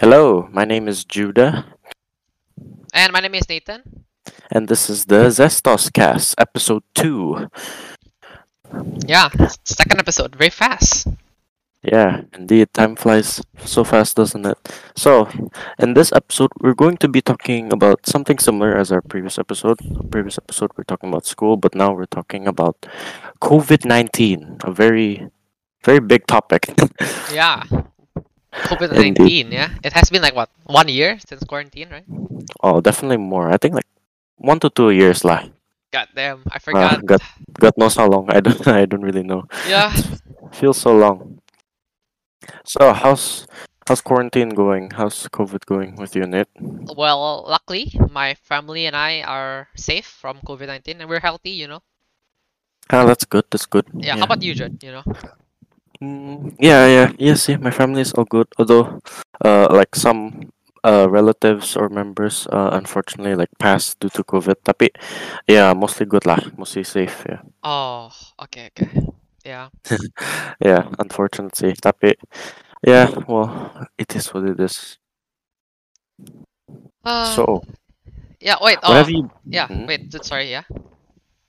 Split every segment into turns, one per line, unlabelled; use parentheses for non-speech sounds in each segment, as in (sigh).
Hello, my name is Judah,
And my name is Nathan.
and this is the Zestos Cast, episode 2.
Yeah, second episode, very fast.
Yeah, indeed, time flies so fast, doesn't it? So, in this episode, we're going to be talking about something similar as our previous episode. Previous episode, we're talking about school, but now we're talking about COVID 19, a very, very big topic. (laughs)
Yeah. COVID 19, yeah. It has been like what, one year since quarantine, right?
oh, definitely more. I think like one to two years, lah.
God damn, I forgot.
God. God knows how long. (laughs) I don't, I don't really know.
Yeah.
feels so long. So how's how's quarantine going? How's COVID going with you, Nate?
Well, luckily, my family and I are safe from COVID 19 and we're healthy, you know?
Ah, that's good. That's good.
Yeah, how about you, Judd? You know?
Mm, yeah, yeah, yes, yeah. My family is all good. Although, uh, like some uh relatives or members, uh, unfortunately, like passed due to COVID. Tapi, yeah, mostly good lah. Mostly safe. Yeah,
Oh, okay, okay. Yeah. (laughs)
yeah. Unfortunately, tapi, yeah. Well, it is what it is.
Uh,
So,
yeah, wait.
what
Oh,
have you?
yeah,
Mhm.
wait. Sorry, yeah.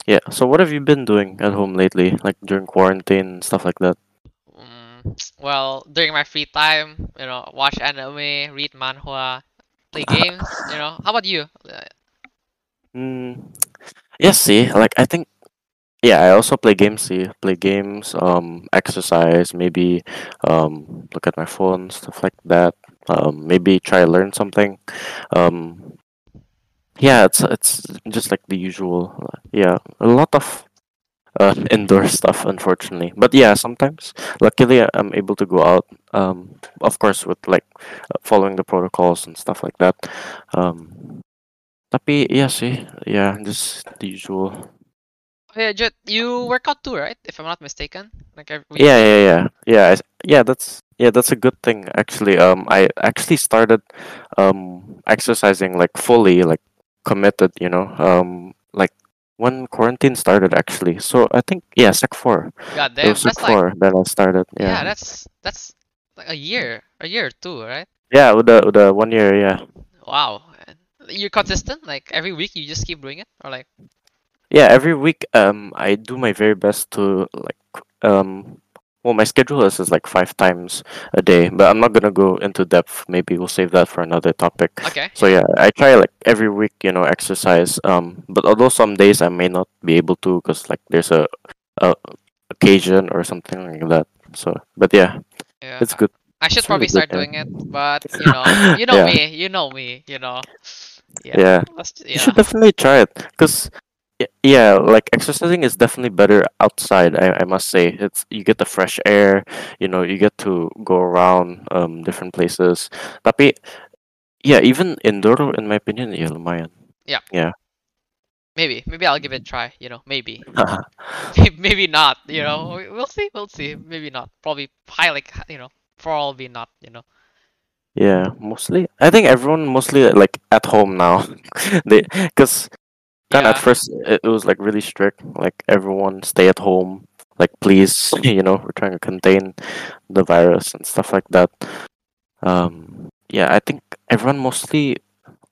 Yeah. So, what have you been doing at home lately? Like during quarantine and stuff like that. (tsk)
Well, during my free time, you know, watch anime, read manhwa, play games, you know. How about you?
Mm, yes, see, like I think, yeah, I also play games. See, play games, um, exercise, maybe, um, look at my phone, stuff like that. Um, maybe try to learn something. Um, yeah, it's it's just like the usual. uh, Yeah, a lot of uh (laughs) indoor stuff, unfortunately. But yeah, sometimes, luckily, I'm able to go out. Um, of course, with like uh, following the protocols and stuff like that. Um, tapi iya sih, yeah, just the usual.
Oh, yeah, Judd, you work out too, right? If I'm not mistaken. Like every.
Yeah, yeah, yeah, yeah, yeah. That's yeah, that's a good thing actually. Um, I actually started um exercising like fully, like committed. You know, um, like when quarantine started actually. So I think yeah, sec four.
God
It was sec
that's like
four that I started.
yeah,
Yeah,
that's that's like a year, a year or two, right?
yeah, udah the one year. Yeah,
Wow. You're consistent? Like every week you just keep doing it, or like
yeah. Every week, um, I do my very best to like um. Well, my schedule is, is like five times a day, but I'm not gonna go into depth. Maybe we'll save that for another topic.
okay.
So yeah, I try like every week, you know, exercise. Um, but although some days I may not be able to, cause like there's a, a occasion or something like that. So, but yeah,
Yeah.
it's good.
I should
it's
probably start
yeah.
doing it, but you (laughs) know, you know
Yeah.
me, you know me, you know. Yeah.
Yeah,
Let's,
you should definitely try it, cause yeah, like exercising is definitely better outside. I, I must say, it's you get the fresh air. You know, you get to go around um different places. Tapi yeah, even indoor, in my opinion, yeah, lumayan.
Maybe, maybe I'll give it a try. You know, maybe, (laughs) (laughs) maybe not. You know, We- we'll see, we'll see. Maybe not. Probably highly, you know, probably not. You know.
Yeah, mostly. I think everyone mostly like at home now. (laughs) they because kind
Yeah.
at first it, it was like really strict. Like everyone stay at home. Like please, (laughs) you know, we're trying to contain the virus and stuff like that. Um, yeah, I think everyone mostly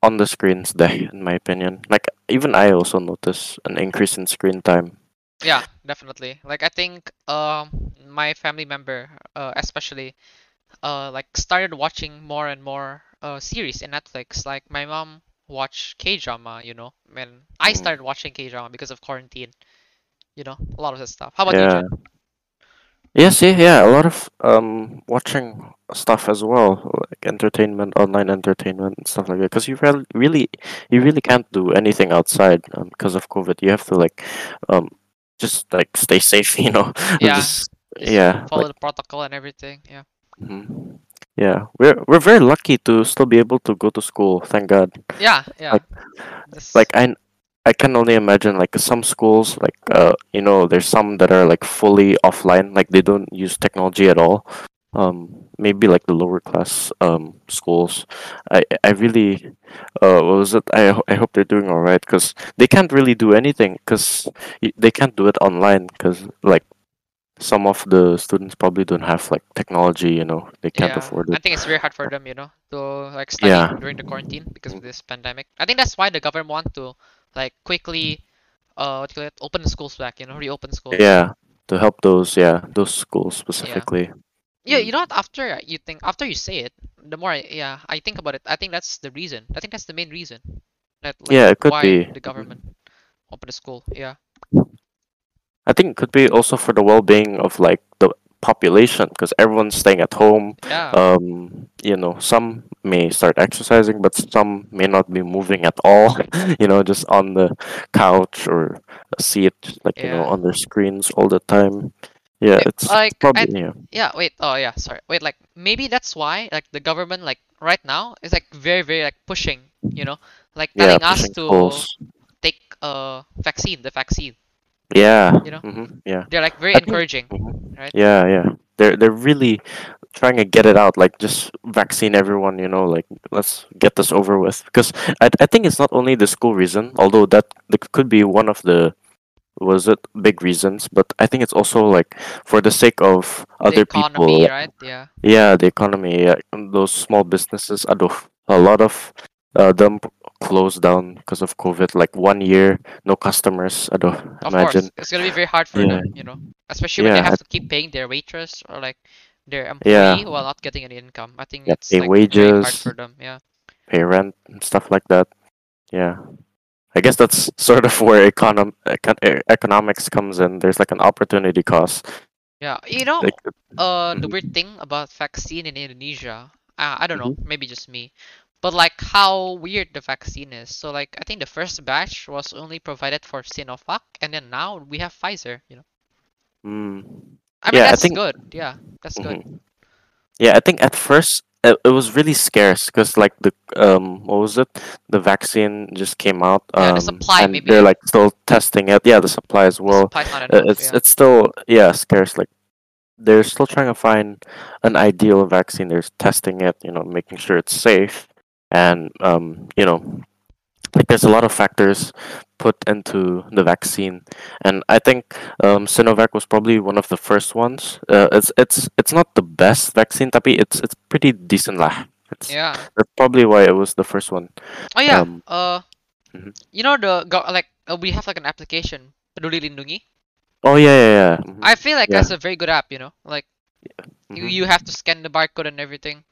on the screens there, (laughs) in my opinion. Like even I also notice an increase in screen time.
Yeah, definitely. Like I think um my family member uh especially uh like started watching more and more uh series in Netflix. Like my mom watched K-drama, you know, and I
Mm.
started watching K-drama because of quarantine. You know, a lot of that stuff. How about you,
Yeah. Yes, yeah, yeah. A lot of um watching stuff as well, like entertainment, online entertainment, and stuff like that. Because you really, really, you really can't do anything outside um, because of COVID. You have to like, um, just like stay safe, (laughs) you know.
Yeah,
Just yeah,
follow
like
the protocol and everything. Yeah.
mhm. Yeah. We're we're very lucky to still be able to go to school. Thank God.
Yeah, yeah.
Like
This
like I I can only imagine like some schools like uh you know there's some that are like fully offline like they don't use technology at all um maybe like the lower class um schools i i really uh what was it i i hope they're doing all right because they can't really do anything because they can't do it online because like some of the students probably don't have like technology. You know, they can't
Yeah,
afford it I
think it's very hard for them, you know, to like study
Yeah.
during the quarantine because of this pandemic. I think that's why the government want to like quickly, uh, what do you call it, open the schools back, you know, reopen schools.
Yeah, to help those yeah those schools specifically.
Yeah,
Mm.
you know what? After you think, after you say it, the more I, yeah, I think about it. I think that's the reason. I think that's the main reason that like
Yeah, it could
why
be.
the government open the school. Yeah,
I think it could be also for the well-being of like the population because everyone's staying at home.
yeah,
Um, you know, some may start exercising, but some may not be moving at all. (laughs) you know, just on the couch or a seat, like you know, on their screens all the time. Yeah,
Eh,
it's,
like, I-
probably yeah.
yeah. Wait, oh yeah, sorry. Wait, like maybe that's why like the government like right now is like very very like pushing, you know, like
Yeah,
telling us to
schools.
take uh vaccine, the vaccine.
Yeah.
you know?
hmm yeah.
They're like very
I
encouraging.
Mhm.
right?
Yeah, yeah. They're they're really trying to get it out. Like just vaccine everyone. You know, like let's get this over with. Because I I think it's not only the school reason, although that, that could be one of the was it big reasons, but I think it's also like for the sake of other
economy,
people.
right? Yeah.
Yeah, the economy. Yeah, those small businesses. A lot of uh, them closed down because of COVID. Like one year, no customers. Aduh,
Of
imagine.
course, it's gonna be very hard for
Yeah.
them, you know, especially when they
Yeah,
have to keep paying their waitress or like their
Yeah.
employee while not getting any income. I think
Yeah,
it's
pay
like very hard
wages.
for them. Yeah.
pay rent and stuff like that. Yeah. I guess that's (laughs) sort of where econom- econ- e- economics comes in. There's like an opportunity cost.
Yeah. You know,
Like,
uh, the
Mhm.
weird thing about vaccine in Indonesia, uh, I don't know,
Mm-hmm.
maybe just me, but like how weird the vaccine is. So like I think the first batch was only provided for Sinovac, and then now we have Pfizer. You know,
mm,
I mean
Yeah, I
that's
think-
good. Yeah, that's good.
mhm. Yeah, I think at first it, it was really scarce because like the um what was it? The vaccine just came out.
Yeah,
Um,
the supply
and
maybe.
they're like still testing it. Yeah, the supply as well.
supply's not
Uh,
enough.
it's
yeah.
it's still yeah scarce. Like they're still trying to find an ideal vaccine. They're testing it. You know, making sure it's safe, and um you know like there's a lot of factors put into the vaccine and i think um, sinovac was probably one of the first ones uh, it's it's it's not the best vaccine tapi it's it's pretty decent lah it's
Yeah.
that's probably why it was the first one
Oh yeah.
Um,
uh,
mhm.
you know the like uh, we have like an application, Peduli Lindungi.
oh yeah yeah yeah mhm,
I feel like
Yeah.
that's a very good app. You know, like you
mhm.
you have to scan the barcode and everything.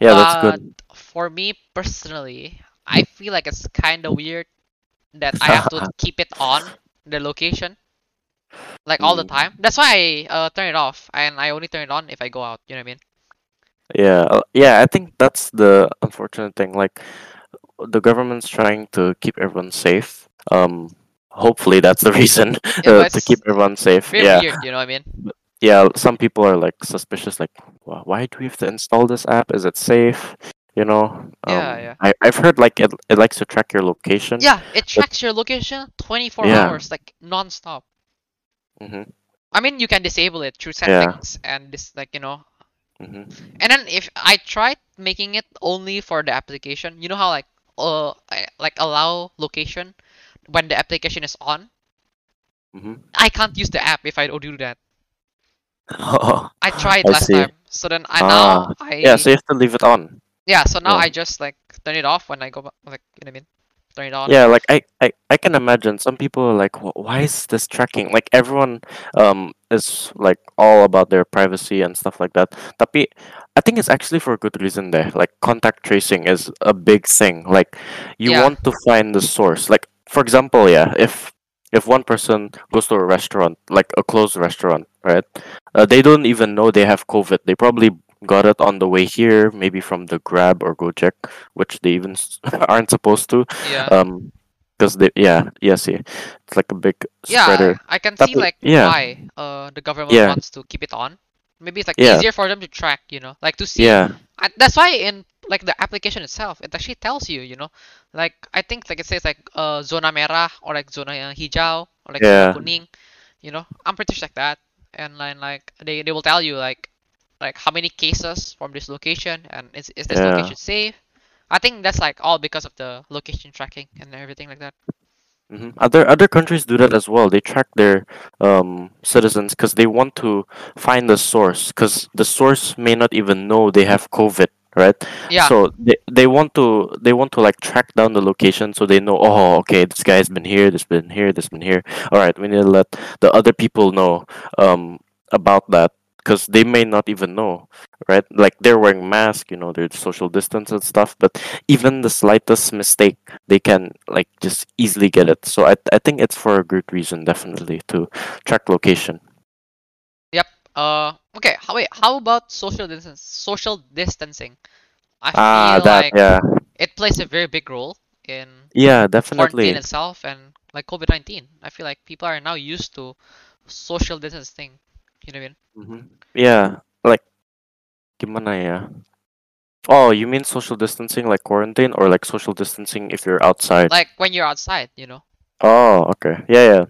Yeah that's good
For me personally, I feel like it's kind of weird that I have to (laughs) keep it on the location, like all the
Mm.
time. That's why I uh, turn it off, and I only turn it on if I go out. You know what I mean?
yeah uh, yeah i think that's the unfortunate thing like the government's trying to keep everyone safe um hopefully that's the (laughs) reason uh, to keep everyone safe yeah
weird. You know what I mean?
Yeah some people are like suspicious like "Wh- why do we have to install this app is it safe you know um,
Yeah, yeah.
I, i've heard like it, it likes to track your location
Yeah, it tracks your location 24
Yeah.
hours, like non-stop.
hmm
I mean, you can disable it through
Yeah.
settings and this, like you know.
hmm
And then if I tried making it only for the application, you know how like uh like allow location when the application is on.
hmm
I can't use the app if I don't do that.
Oh, (laughs)
I tried
I
last
see.
time, so then I now I
yeah so you have to leave it on
yeah. So now
Yeah.
I just like turn it off when I go back. Like you know what I mean? Turn it on.
yeah like I, I i can imagine some people are like "Wh- why is this tracking like everyone um is like all about their privacy and stuff like that tapi i think it's actually for a good reason there like contact tracing is a big thing like you
Yeah.
want to find the source like for example yeah if if one person goes to a restaurant like a closed restaurant right uh, they don't even know they have covid they probably got it on the way here maybe from the grab or gojek which they even (laughs) aren't supposed to
Yeah.
um because they yeah yeah see it's like a big
yeah,
spreader
I can see like
yeah.
why uh the government
Yeah.
wants to keep it on. Maybe it's like
Yeah.
easier for them to track, you know, like to see
yeah
I, that's why in like the application itself, it actually tells you, you know, like I think like it says like uh zona merah or like zona hijau or like
Yeah.
zona kuning, you know. I'm pretty sure like that, and then like they they will tell you like like how many cases from this location and is is this
Yeah.
location safe? I think that's like all because of the location tracking and everything like that.
hmm Other other countries do that as well. They track their um, citizens because they want to find the source. Because the source may not even know they have COVID, right?
Yeah,
So they, they want to they want to like track down the location so they know. Oh, okay, this guy's been here. This been here. This been here. All right, we need to let the other people know um, about that because they may not even know, right? Like they're wearing masks, you know, they're social distance and stuff. But even the slightest mistake they can like just easily get it. So I I think it's for a good reason, definitely to track location.
yep. Uh, okay. How wait? How about social distance? Social distancing. I
Ah,
feel
that
like
yeah,
it plays a very big role in
yeah,
quarantine
definitely.
itself and like COVID-19. I feel like people are now used to social distancing. You know what I mean?
hmm Yeah, like gimana ya? Oh, you mean social distancing like quarantine or like social distancing if you're outside?
Like when you're outside, you know?
Oh, okay. Yeah, yeah.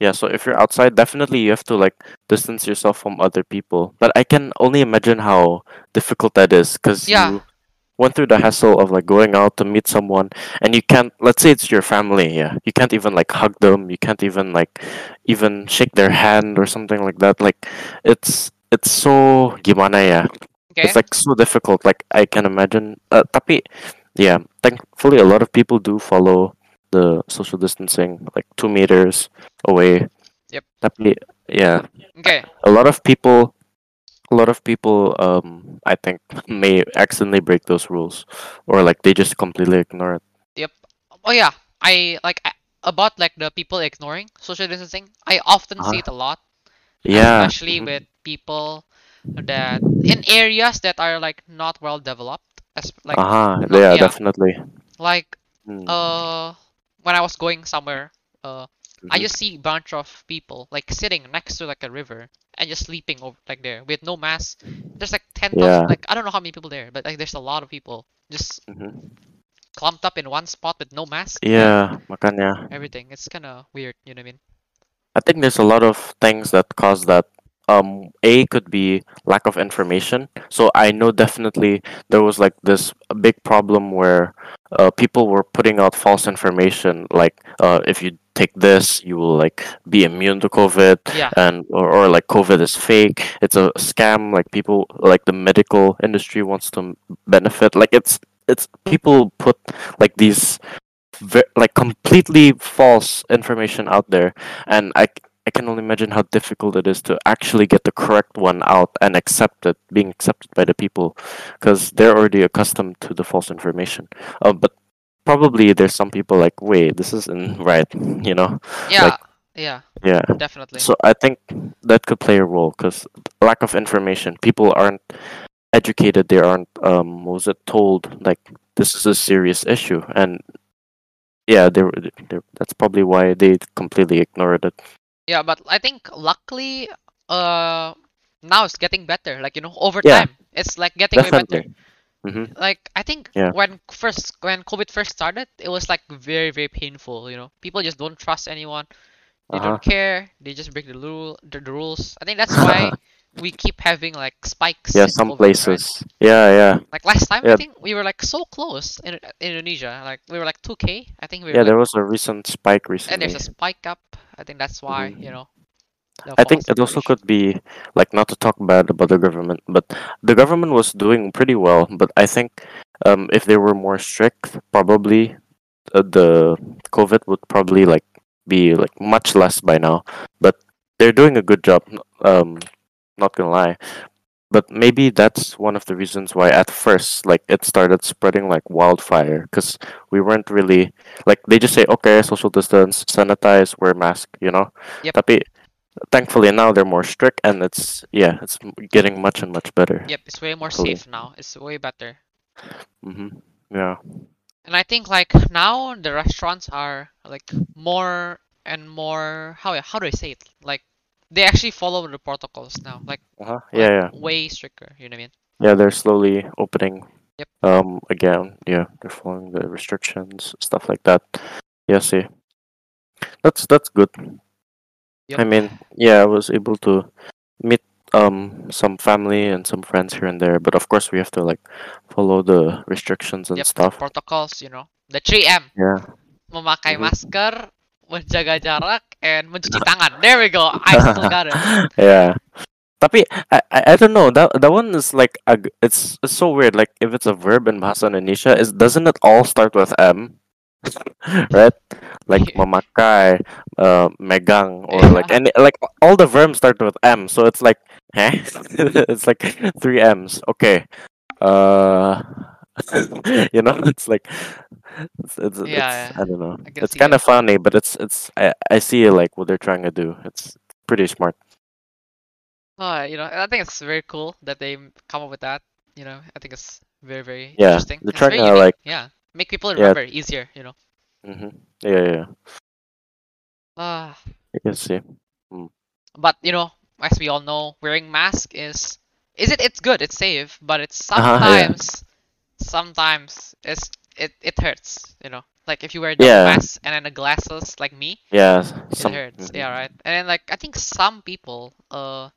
Yeah, so if you're outside, definitely you have to like distance yourself from other people. But I can only imagine how difficult that is because
Yeah.
you went through the hassle of like going out to meet someone and you can't let's say it's your family yeah you can't even like hug them you can't even like even shake their hand or something like that like it's it's so gimana ya
Okay.
it's like so difficult like i can imagine uh, tapi yeah thankfully a lot of people do follow the social distancing like two meters away
Yep.
tapi yeah
Okay.
a lot of people a lot of people um i think may accidentally break those rules or like they just completely ignore it
Yep. Oh yeah. I like I, about like the people ignoring social distancing. I often see
uh-huh.
it a lot,
yeah
especially
mhm,
with people that in areas that are like not well developed. As like
uh-huh yeah
yeah.
definitely
Like
mm,
uh when I was going somewhere, uh I
mhm.
just see a bunch of people like sitting next to like a river and just sleeping over like there with no mask. There's like 10,000
yeah
like I don't know how many people there, but like there's a lot of people just
mhm.
clumped up in one spot with no mask
yeah makanya
everything. It's kind of weird, you know what I mean?
I think there's a lot of things that cause that. Um, A could be lack of information. So I know definitely there was like this big problem where uh, people were putting out false information, like uh, if you take this, you will like be immune to COVID,
Yeah.
and or, or like COVID is fake. It's a scam. Like people, like the medical industry wants to benefit. Like it's it's people put like these ve- like completely false information out there and I, I can only imagine how difficult it is to actually get the correct one out and accept it being accepted by the people because they're already accustomed to the false information uh, but probably there's some people like wait this isn't right you know
Yeah.
like
Yeah,
yeah
definitely.
so i think that could play a role because lack of information people aren't educated they aren't um was it told like this is a serious issue and yeah, they. They, that's probably why they completely ignored it.
Yeah, but I think luckily uh now it's getting better. Like, you know, over
Yeah,
time it's like getting way better.
definitely. Mm-hmm.
Like I think
Yeah.
when first when COVID first started, it was like very very painful, you know. People just don't trust anyone. They
Uh
don't care. They just break the rule the, the rules. I think that's why (laughs) we keep having like spikes
yeah,
in
some
COVID, right?
places. Yeah, yeah,
Like last time, I think we were like so close in in Indonesia. Like we were like 2K. I think we were
yeah.
like,
There was a recent spike recently.
and there's a spike up. I think that's why, you
hmm
know,
I think it also could be like not to talk bad about the government, but the government was doing pretty well. But I think um, if they were more strict, probably uh, the COVID would probably like be like much less by now. But they're doing a good job. Um, not gonna lie. but maybe that's one of the reasons why at first like it started spreading like wildfire because we weren't really like they just say okay social distance sanitize wear mask you know
Yep,
tapi thankfully now they're more strict and it's yeah it's getting much and much better
yep, it's way more safe now. It's way better.
hmm yeah
And I think like now the restaurants are like more and more how how do I say it? Like they actually follow the protocols now. Like
uh-huh yeah
like
yeah
way stricter, you know what I mean?
yeah they're slowly opening
Yep.
um again yeah they're following the restrictions stuff like that yeah see that's that's good
Yep.
I mean, yeah, I was able to meet um some family and some friends here and there, but of course we have to like follow the restrictions and
Yep,
stuff.
protocols, you know. The 3M.
Yeah.
Memakai
hmm
masker, menjaga jarak and mencuci tangan. There we go. I still (laughs) got it.
yeah. Tapi I, I I don't know that that one is like a, g- it's it's so weird. Like if it's a verb in Bahasa Indonesia, is doesn't it all start with M? (laughs) right? Like (laughs) memakai, uh, megang, or like
Yeah.
and like all the verbs start with M. So it's like, huh? (laughs) it's like three M's. Okay. Uh, (laughs) you know, it's like it's it's, it's
Yeah, yeah.
I don't know.
I
It's kind of funny, but it's it's I I see like what they're trying to do. It's pretty smart.
Uh, you know, I think it's very cool that they come up with that. You know, I think it's very, very
Yeah,
interesting.
they're
It's
trying to
unique.
like
Yeah, make people
yeah.
remember easier. You know.
hmm Yeah, yeah, yeah.
Uh,
I can see.
but you know, as we all know, wearing mask is is it? It's good. It's safe, but it's
Uh-huh, yeah.
sometimes sometimes it's it it hurts. You know, like if you wear the
Yeah.
mask and then the glasses, like me,
Yeah,
it
some
hurts.
mhm.
Yeah, right. And then like I think some people uh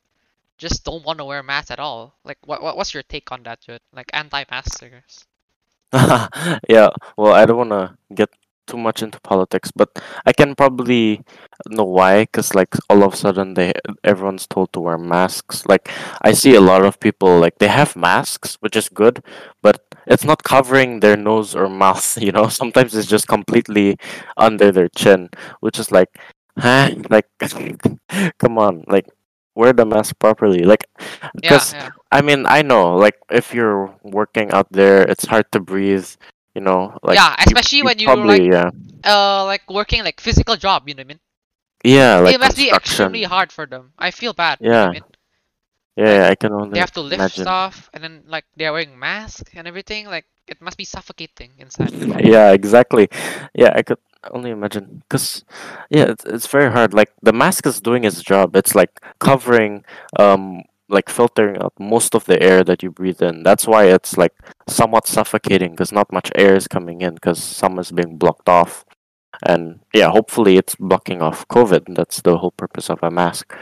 just don't want to wear masks at all. Like what, what what's your take on that, Jude? Like anti-maskers. (laughs)
yeah, well, I don't want to get too much into politics, but I can probably know why. Cause like all of a sudden they everyone's told to wear masks. Like I see a lot of people like they have masks, which is good, but it's not covering their nose or (laughs) mouth. You know, sometimes it's just completely under their chin, which is like, huh? Like, (laughs) come on, like wear the mask properly. Like,
Yeah,
because
yeah.
I mean, I know, like, if you're working out there, it's hard to breathe. You know, like,
yeah, especially
you
when you're
probably,
like
yeah,
uh like working like physical job, you know what I mean?
yeah, like
It must be extremely hard for them. I feel bad, you know I
Yeah,
mean?
yeah,
Like
yeah, I can only.
they have to lift
imagine.
stuff and then like they're wearing masks and everything, like it must be suffocating inside. (laughs)
Yeah, exactly. Yeah, I could only imagine. Cause, yeah, it's it's very hard. Like the mask is doing its job. It's like covering, um, like filtering out most of the air that you breathe in. That's why it's like somewhat suffocating. Cause not much air is coming in. Cause some is being blocked off. And yeah, hopefully it's blocking off COVID. That's the whole purpose of a mask.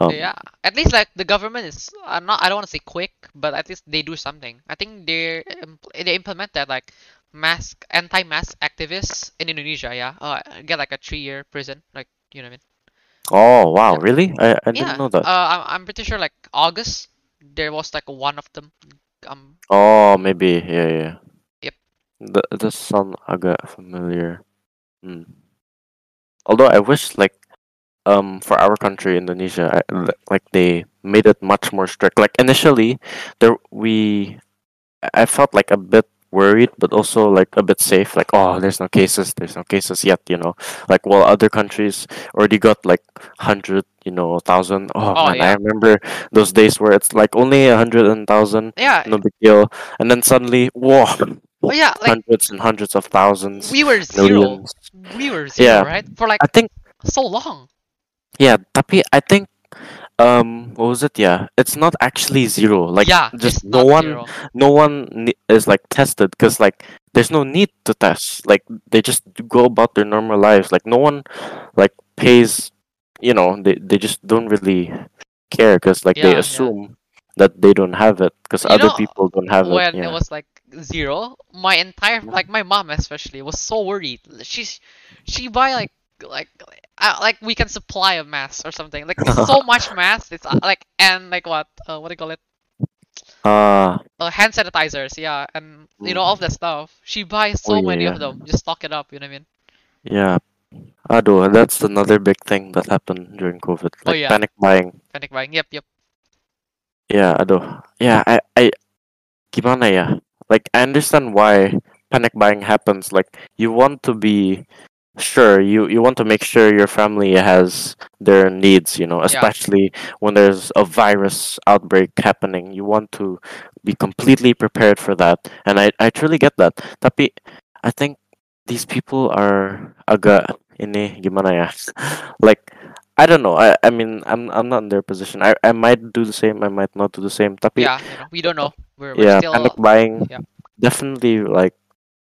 Um,
Yeah, at least like the government is I'm not I don't want to say quick, but at least they do something. I think they they implemented like mask anti-mask activists in Indonesia. Yeah, uh, get like a three-year prison, like you know what I mean?
Oh wow, really? I, I didn't know that.
Uh, I'm I'm pretty sure like August there was like one of them. Um,
Oh, maybe. Yeah, yeah.
Yep.
That does sound agak familiar. Hmm. Although I wish like um for our country Indonesia I, like they made it much more strict. Like initially there we I felt like a bit worried but also like a bit safe like oh there's no cases there's no cases yet you know like while other countries already got like 100 you know 1000 oh,
Oh,
man
yeah.
i remember those days where it's like only a hundred and thousand
yeah.
no big deal and then suddenly whoa
Oh yeah, like
hundreds and hundreds of thousands
we were zero.
millions
We were zero,
Yeah.
right? For like
i think
so long.
yeah tapi i think um what was it yeah it's not actually zero like
yeah,
just no one
zero.
no one ne- is like tested because like there's no need to test like they just go about their normal lives like no one like pays you know they, they just don't really care because like
Yeah,
they
yeah.
assume that they don't have it because other
know,
people don't have it
when it was like zero, my entire like my mom especially was so worried. She's she buy like like uh, like we can supply a mask or something. Like (laughs) so much mask. It's uh, like and like what uh, what do you call it?
uh
Uh, hand sanitizers. Yeah, and you know all that stuff. She buys so
Oh, yeah,
many
yeah.
of them. Just stock it up. You know what I mean?
yeah Aduh, that's another big thing that happened during COVID.
Oh,
Like
yeah.
panic buying.
Panic buying. Yep, yep.
Yeah, aduh. Yeah, I, I, gimana ya? Like, I understand why panic buying happens. Like, you want to be sure, you, you want to make sure your family has their needs, you know, especially when there's a virus outbreak happening. You want to be completely prepared for that. And I, I truly get that. Tapi, I think these people are agak ini gimana ya? (laughs) like I don't know. I I mean I'm I'm not in their position. I I might do the same. I might not do the same. Tapi
Yeah, we don't know. We're, we're
yeah,
still
panic buying
yeah.
definitely like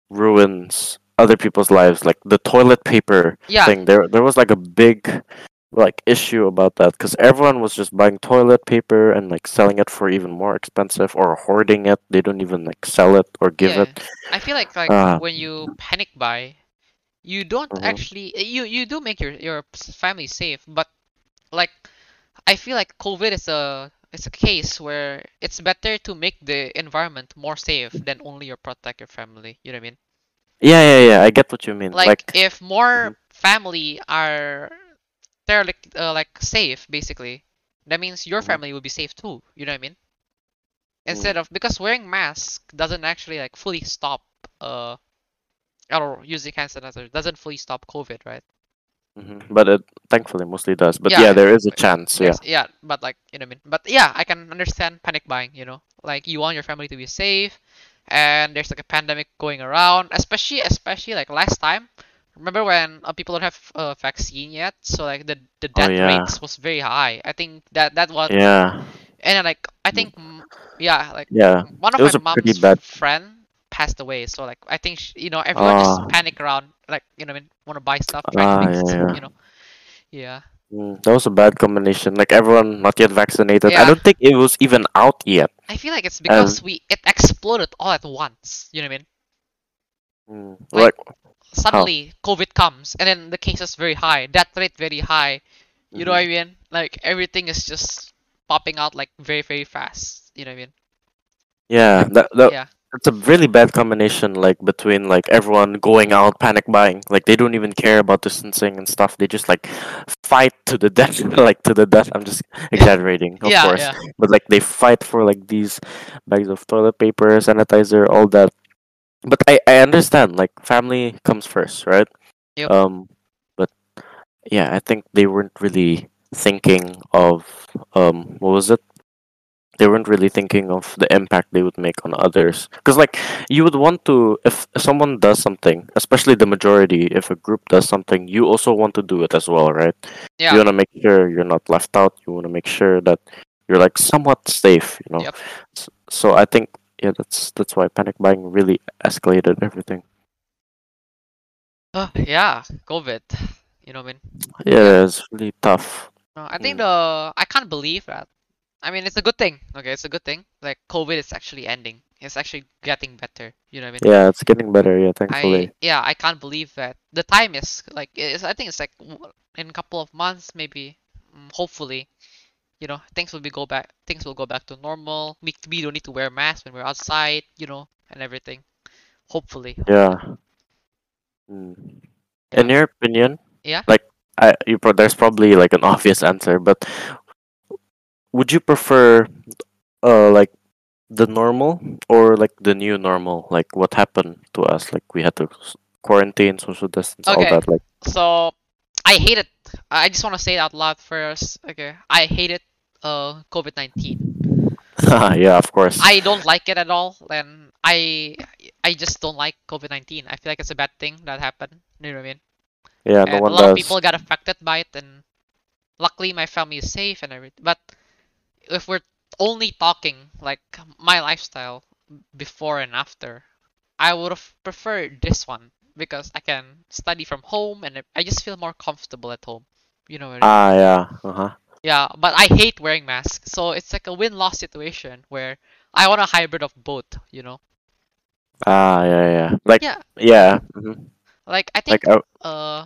ruins other people's lives. Like the toilet paper
yeah.
thing. There there was like a big like issue about that because everyone was just buying toilet paper and like selling it for even more expensive or hoarding it. They don't even like sell it or give
Yeah.
it.
I feel like like
Ah.
when you panic buy, you don't
Mhm.
actually you you do make your your family safe, but like I feel like COVID is a it's a case where it's better to make the environment more safe than only your protect your family. You know what I mean?
Yeah, yeah, yeah. I get what you mean.
Like,
Like,
if more family are they're like uh, like safe basically, that means your
Mhm.
family will be safe too. You know what I mean? Instead of because wearing mask doesn't actually like fully stop uh or using hand sanitizer doesn't fully stop COVID, right?
mhm, but it thankfully mostly does. But
Yeah,
yeah, there is a chance. Yeah.
Yeah, but like you know what I mean. But yeah, I can understand panic buying. You know, like you want your family to be safe, and there's like a pandemic going around, especially especially like last time. Remember when uh, people don't have a vaccine yet, so like the the
Oh,
death
yeah.
rates was very high. I think that that was
Yeah.
and then, like I think yeah like
Yeah.
one of
It
my mom's
bad-
friend passed away, so like I think sh you know everyone
Ah.
just panic around like you know I mean want to buy stuff, trying
Ah,
to
yeah, yeah.
you know yeah.
Mm, that was a bad combination. Like everyone not yet vaccinated. I don't think it was even out yet.
I feel like it's because we it exploded all at once. You know what I mean?
Mm,
Like-
like,
Suddenly COVID comes and then the cases very high, death rate very high. You know
mhm.
what I mean? Like everything is just popping out like very very fast. You know what I mean?
yeah, that, that
Yeah.
It's a really bad combination. Like between like everyone going out panic buying. Like they don't even care about distancing and stuff. They just like fight to the (laughs) death. like to the death. I'm just exaggerating, of
yeah,
course.
yeah.
But like they fight for like these bags of toilet paper, sanitizer, all that. But I I understand. Like family comes first, right?
Yep.
Um, but yeah, I think they weren't really thinking of um what was it? They weren't really thinking of the impact they would make on others. Because like you would want to, if someone does something, especially the majority, if a group does something, you also want to do it as well, right?
yeah.
You want to make sure you're not left out. You want to make sure that you're like somewhat safe, you know.
Yep.
S- So I think yeah, that's that's why panic buying really escalated everything.
Uh, yeah, COVID. You know what I mean?
Yeah, it's really tough.
No, I think
Mm.
the I can't believe that. I mean, it's a good thing. Okay, it's a good thing. Like COVID is actually ending. It's actually getting better. You know what I mean?
Yeah, it's getting better. Yeah,
I
thankfully.
yeah, I can't believe that the time is like it's, I think it's like in a couple of months maybe. mm, Hopefully, you know, things will be go back. Things will go back to normal. We we don't need to wear masks when we're outside. You know, and everything. Hopefully.
Yeah. Mm. In your opinion,
Yeah.
like I, you pro- there's probably like an (laughs) obvious answer, but would you prefer, uh, like the normal or like the new normal? Like what happened to us? Like we had to quarantine, social distance, all that. Like,
So I hate it. I just want to say it out loud first. Okay, I hate it uh COVID nineteen. (laughs)
yeah, of course.
I don't like it at all, and I I just don't like COVID nineteen. I feel like it's a bad thing that happened. You know what I mean?
yeah, no
and a lot of people got affected by it, and luckily my family is safe and everything. But if we're only talking like my lifestyle before and after, I would have preferred this one because I can study from home and I just feel more comfortable at home. You know what I mean?
Ah, yeah. Uh huh.
Yeah, but I hate wearing masks, so it's like a win-loss situation where I want a hybrid of both, you know?
Ah, yeah, yeah. Like,
Yeah,
yeah. mhm.
like I think
Like, I,
uh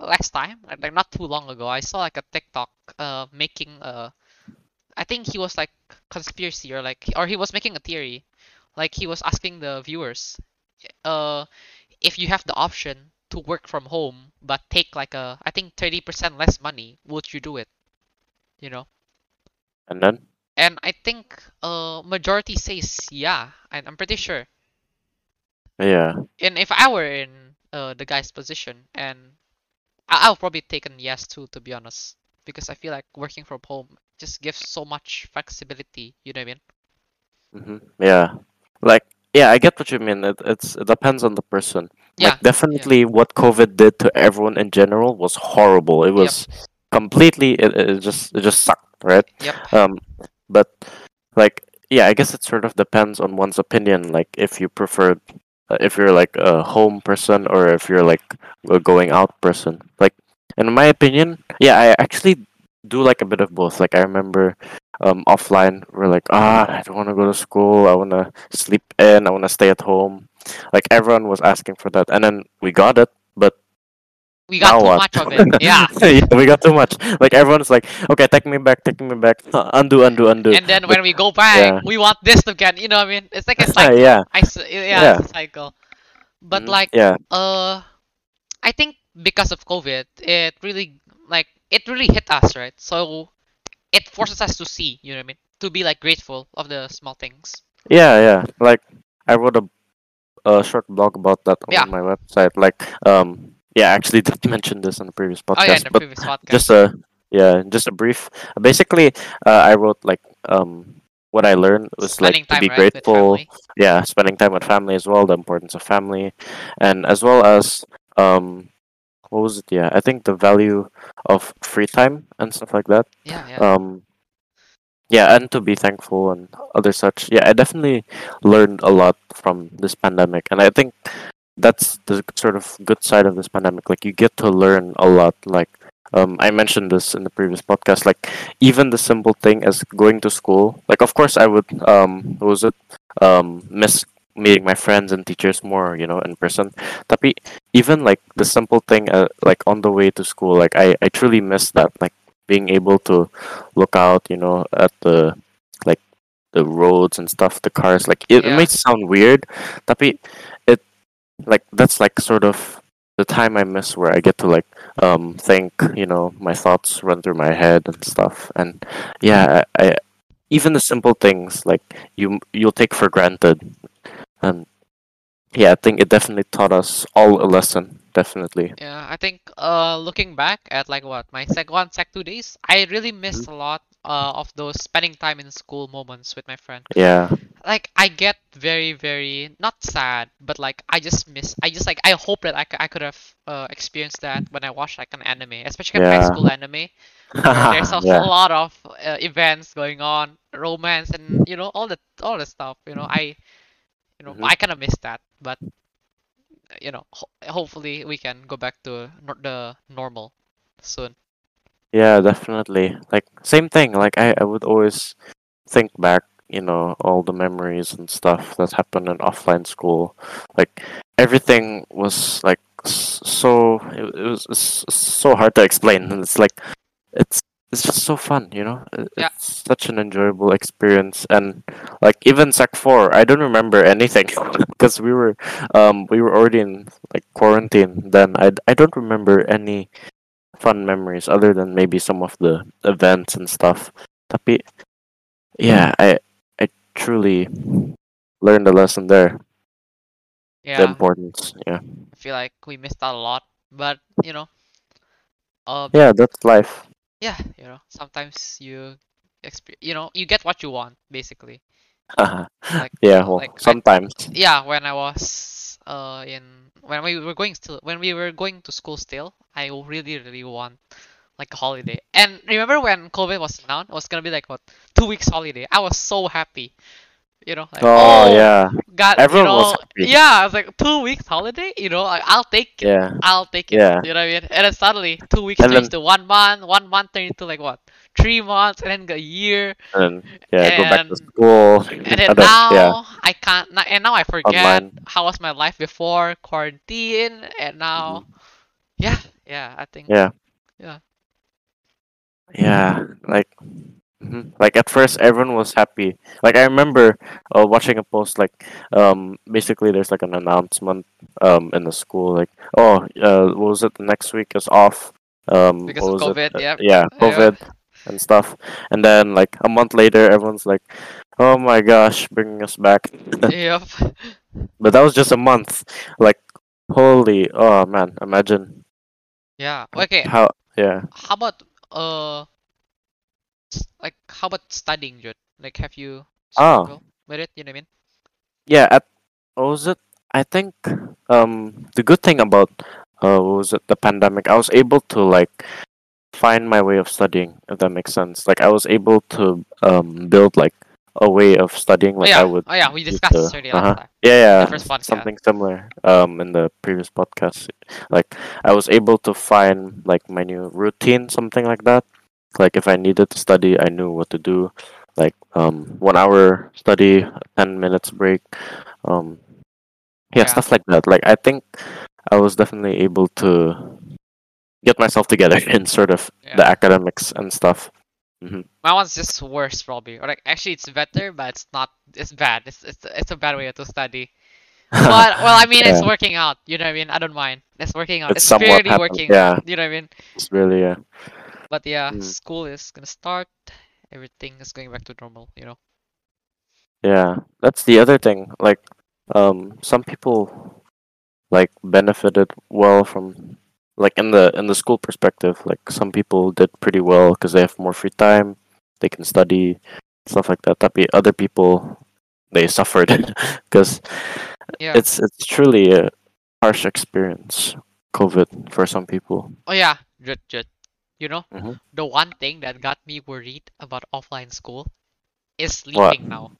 last time, like, like not too long ago, I saw like a TikTok uh making uh I think he was like conspiracy or like or he was making a theory. Like he was asking the viewers uh if you have the option to work from home but take like a I think 30% less money, would you do it? You know?
and then.
And I think uh majority says yeah, and I'm pretty sure.
Yeah.
And if I were in uh the guy's position, and I- I'll probably take a yes too, to be honest, because I feel like working from home just gives so much flexibility. You know what I mean?
hmm Yeah, like yeah, I get what you mean. It it's it depends on the person.
Yeah,
Like definitely, what COVID did to everyone in general was horrible. It
Yep.
was completely. It, it just it just sucked, right?
Yep.
Um, but like yeah, I guess it sort of depends on one's opinion. Like if you prefer, uh, if you're like a home person or if you're like a going out person. Like in my opinion, yeah, I actually do like a bit of both. Like I remember um offline we're like ah i don't want to go to school i want to sleep in i want to stay at home like everyone was asking for that and then we got it but
We got
now
too
what?
much of it. (laughs) Yeah. (laughs)
yeah, we got too much. Like everyone's like, okay, take me back, take me back, (laughs) undo, undo, undo.
And then
But-
when we go back,
yeah.
we want this again. You know what I mean? It's like a cycle.
yeah,
I s- yeah, it's a cycle. But
mhm,
like
yeah,
uh I think because of COVID, it really like it really hit us, right? So it forces us to see, you know what I mean? To be like grateful of the small things.
yeah, yeah. Like I wrote a, a short blog about that on
Yeah.
my website. Like, um, yeah, I actually (laughs) did mention this in the previous podcast.
Oh yeah, the
but
previous podcast.
just a yeah, just a brief. Basically, uh, I wrote like um, what I learned was
Spending
like to be
right
grateful. yeah spending time with family as well the importance of family and as well as um what was it yeah. I think the value of free time and stuff like that.
Yeah, yeah.
um yeah and to be thankful and other such. Yeah i definitely learned a lot from this pandemic and i think that's the sort of good side of this pandemic. Like you get to learn a lot like um, i mentioned this in the previous podcast like even the simple thing as going to school. Like of course i would um what was it? Um miss meeting my friends and teachers more you know in person. Tapi even like the simple thing uh, like on the way to school like i i truly miss that like being able to look out you know at the like the roads and stuff the cars. Like it, it
Yeah.
may sound weird tapi it like that's like sort of the time i miss where i get to like um think you know my thoughts run through my head and stuff. And yeah i, I even the simple things like you you'll take for granted and yeah i think it definitely taught us all a lesson definitely
Yeah, I think uh looking back at like what my sec one, sec two days, I really missed
Mm-hmm.
a lot uh of those spending time in school moments with my friend.
yeah
Like I get very very not sad, but like I just miss. I just like I hope that I, c- I could have uh experienced that when I watched like an anime, especially like high school anime. (laughs) there's a
yeah
lot of uh, events going on, romance, and you know all the all the stuff. You know, I, you know,
Mhm.
I kind of miss that, but you know, ho- hopefully we can go back to nor- the normal soon.
Yeah, definitely. Like same thing. Like I, I would always think back, you know, all the memories and stuff that happened in offline school. Like everything was like so it, it was so hard to explain. And it's like it's it's just so fun, you know. It-
Yeah.
It's such an enjoyable experience and like even sec 4, I don't remember anything (laughs) because we were um we were already in like quarantine then. I I don't remember any fun memories other than maybe some of the events and stuff. Tapi yeah, I I truly learned a lesson there. The importance. Yeah.
I feel like we missed out a lot, but you know, uh,
Yeah, that's life.
Yeah, you know, sometimes you experience, you know, you get what you want, basically. Like, (laughs)
yeah, well,
like I
sometimes.
yeah when i was uh in when we were going still when we were going to school still i really really want like a holiday. And remember when covid was announced? It was gonna be like what two weeks holiday. I was so happy you know like
Oh, oh yeah.
god
Everyone
you
was happy.
yeah i was like two weeks holiday you know like, i'll take it
Yeah.
i'll take it
Yeah.
you know what i mean and then suddenly two weeks
And
turns
then
to one month one month turned into like what three months and then a year
and yeah, go back to school.
and then
and
now
yeah,
I can't. And now I forget
online.
how was my life before quarantine, and now, mm-hmm. yeah, yeah. I think
Yeah.
Yeah.
Yeah, like mhm. like at first everyone was happy. Like I remember uh, watching a post like um basically there's like an announcement um in the school like oh uh what was it the next week is off um
Because
what
of COVID,
it?
Yep.
yeah COVID and stuff and then like a month later everyone's like oh my gosh bringing us back (laughs)
yep.
but that was just a month like holy oh man imagine
Yeah. Okay.
how yeah
How about uh, s- like how about studying, Jude? Like, have you
Oh.
with it? You know what I mean?
yeah at it i think um the good thing about uh was it the pandemic i was able to like find my way of studying if that makes sense like i was able to um build like a way of studying
Oh
like
yeah.
i would
Oh yeah. We discussed
the-
this already
uh-huh.
last time.
yeah yeah
podcast.
something similar um in the previous podcast like i was able to find like my new routine something like that like if i needed to study i knew what to do like um one hour study 10 minutes break um yeah,
Yeah.
stuff like that like i think I was definitely able to get myself together (laughs) in sort of the academics and stuff.
My one's just worse probably. Or like actually it's better, but it's not it's bad. It's it's it's a bad way to study. (laughs) But well I mean it's working out, you know what I mean? I don't mind. It's working out.
It's
It's,
somewhat
barely
happen-
working.
yeah.
You know what I mean?
It's really yeah.
But yeah,
Mm.
school is gonna start. Everything is going back to normal, you know.
Yeah, that's the other thing. Like, um, some people like benefited well from like in the in the school perspective. Like some people did pretty well because they have more free time, they can study, stuff like that. Tapi other people they suffered (laughs) because
Yeah.
it's it's truly a harsh experience. COVID for some people.
Oh yeah, Jut, Jut. You know,
Mhm.
the one thing that got me worried about offline school is
What?
sleeping now.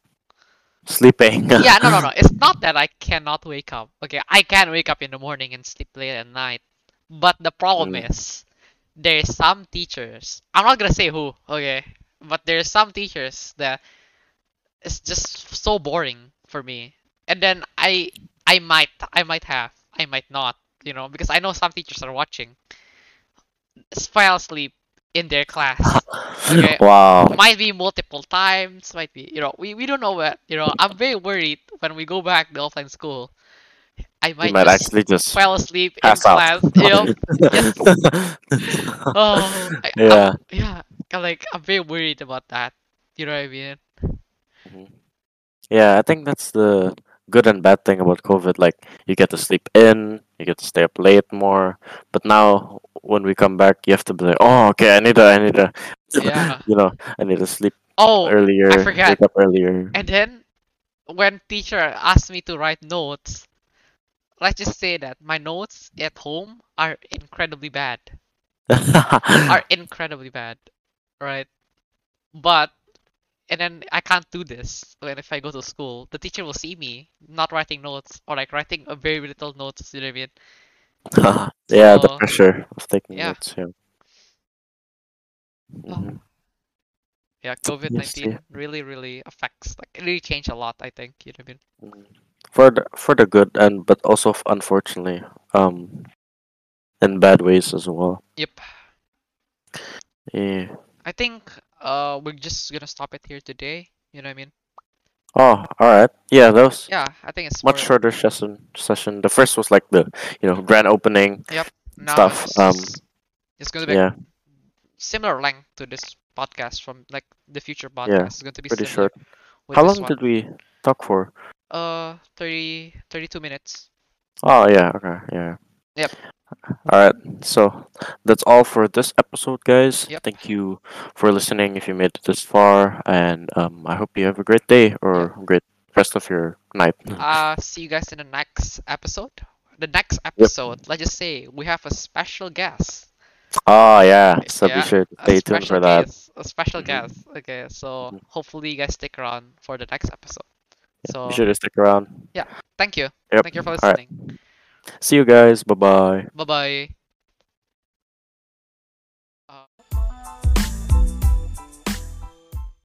Sleeping. (laughs)
Yeah, no, no, no. It's not that I cannot wake up. Okay, I can wake up in the morning and sleep late at night. But the problem
Mm.
is, there's some teachers. I'm not gonna say who. Okay, but there's some teachers that it's just so boring for me. And then I, I might, I might have, I might not. You know, because I know some teachers are watching. Fell asleep in their class. (laughs) Okay.
Wow.
might be multiple times might be you know we, we don't know what you know i'm very worried when we go back to offline school i might,
might
just
actually just
fall asleep in
pass out.
class you know (laughs) (laughs) oh I, I'm-
yeah.
yeah I'm like i'm very worried about that you know what i mean mm-hmm.
Yeah, I think that's the good and bad thing about COVID. Like you get to sleep in, you get to stay up late more. But now when we come back, you have to be like, oh, okay, I need to, I need to, (laughs)
Yeah.
you know, I need to sleep
oh
earlier,
forgot.
wake up earlier.
and then when teacher asked me to write notes let's just say that my notes at home are incredibly bad (laughs) are incredibly bad, right? But and then I can't do this when if I go to school. The teacher will see me not writing notes or like writing a very little notes. You know what I mean? (laughs)
yeah, the pressure of taking
yeah.
notes. Yeah. Mhm.
Yeah, COVID
Yes,
nineteen
yeah.
really, really affects. Like it really changed a lot. I think. You know what I mean?
Mm. For the for the good and but also unfortunately, um, in bad ways as well.
Yep.
Yeah.
I think uh we're just gonna stop it here today. You know what I mean?
Oh, all right. Yeah, that was
Yeah, I think it's
much shorter session. Session. The first was like the you know grand opening.
now
stuff,
It's,
um,
it's gonna be
Yeah,
similar length to this podcast from like the future podcast. Yeah, It's going to be
pretty short. How long
one.
did we talk for?
Uh, 30, 32 minutes.
Oh yeah, okay, yeah.
Yep.
All right. So that's all for this episode, guys.
Yep.
Thank you for listening. If you made it this far, and um, I hope you have a great day or great rest of your night.
Uh, see you guys in the next episode. The next episode, let's just say we have a special guest.
Oh yeah. So
Yeah,
be sure to stay tuned for that.
guest. A special
Mhm.
guest. Okay, so
Mhm.
hopefully you guys stick around for the next episode. So
Be sure to stick around.
Yeah, thank you.
Yep.
Thank you for listening.
See you guys. Bye bye.
Bye bye.